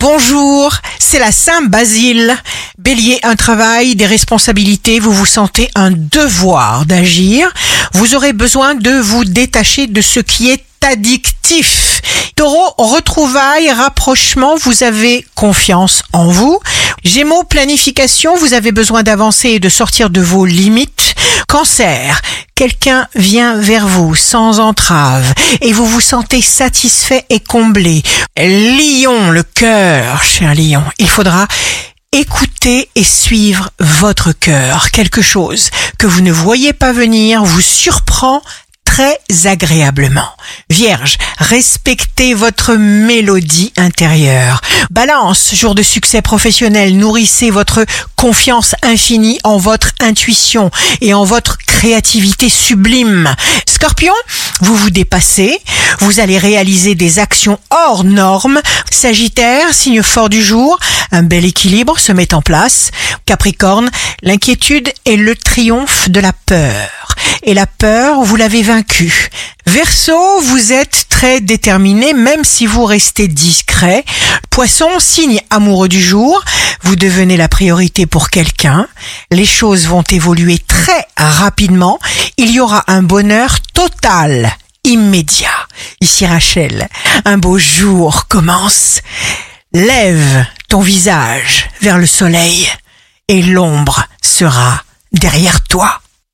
Bonjour, c'est la Saint Basile. Bélier, un travail, des responsabilités, vous vous sentez un devoir d'agir. Vous aurez besoin de vous détacher de ce qui est addictif. Taureau, retrouvailles, rapprochement, vous avez confiance en vous. Gémeaux, planification, vous avez besoin d'avancer et de sortir de vos limites. Cancer, quelqu'un vient vers vous sans entrave et vous vous sentez satisfait et comblé. Lion, le cœur, cher lion, il faudra écouter et suivre votre cœur. Quelque chose que vous ne voyez pas venir vous surprend très agréablement. Vierge, respectez votre mélodie intérieure. Balance, jour de succès professionnel, nourrissez votre confiance infinie en votre intuition et en votre créativité sublime. Scorpion, vous vous dépassez, vous allez réaliser des actions hors normes. Sagittaire, signe fort du jour, un bel équilibre se met en place. Capricorne, l'inquiétude est le triomphe de la peur et la peur, vous l'avez vaincue. Verseau, vous êtes très déterminé même si vous restez discret. Poisson, signe amoureux du jour, vous devenez la priorité pour quelqu'un. Les choses vont évoluer très rapidement. Il y aura un bonheur total, immédiat. Ici Rachel, un beau jour commence. Lève ton visage vers le soleil et l'ombre sera derrière toi.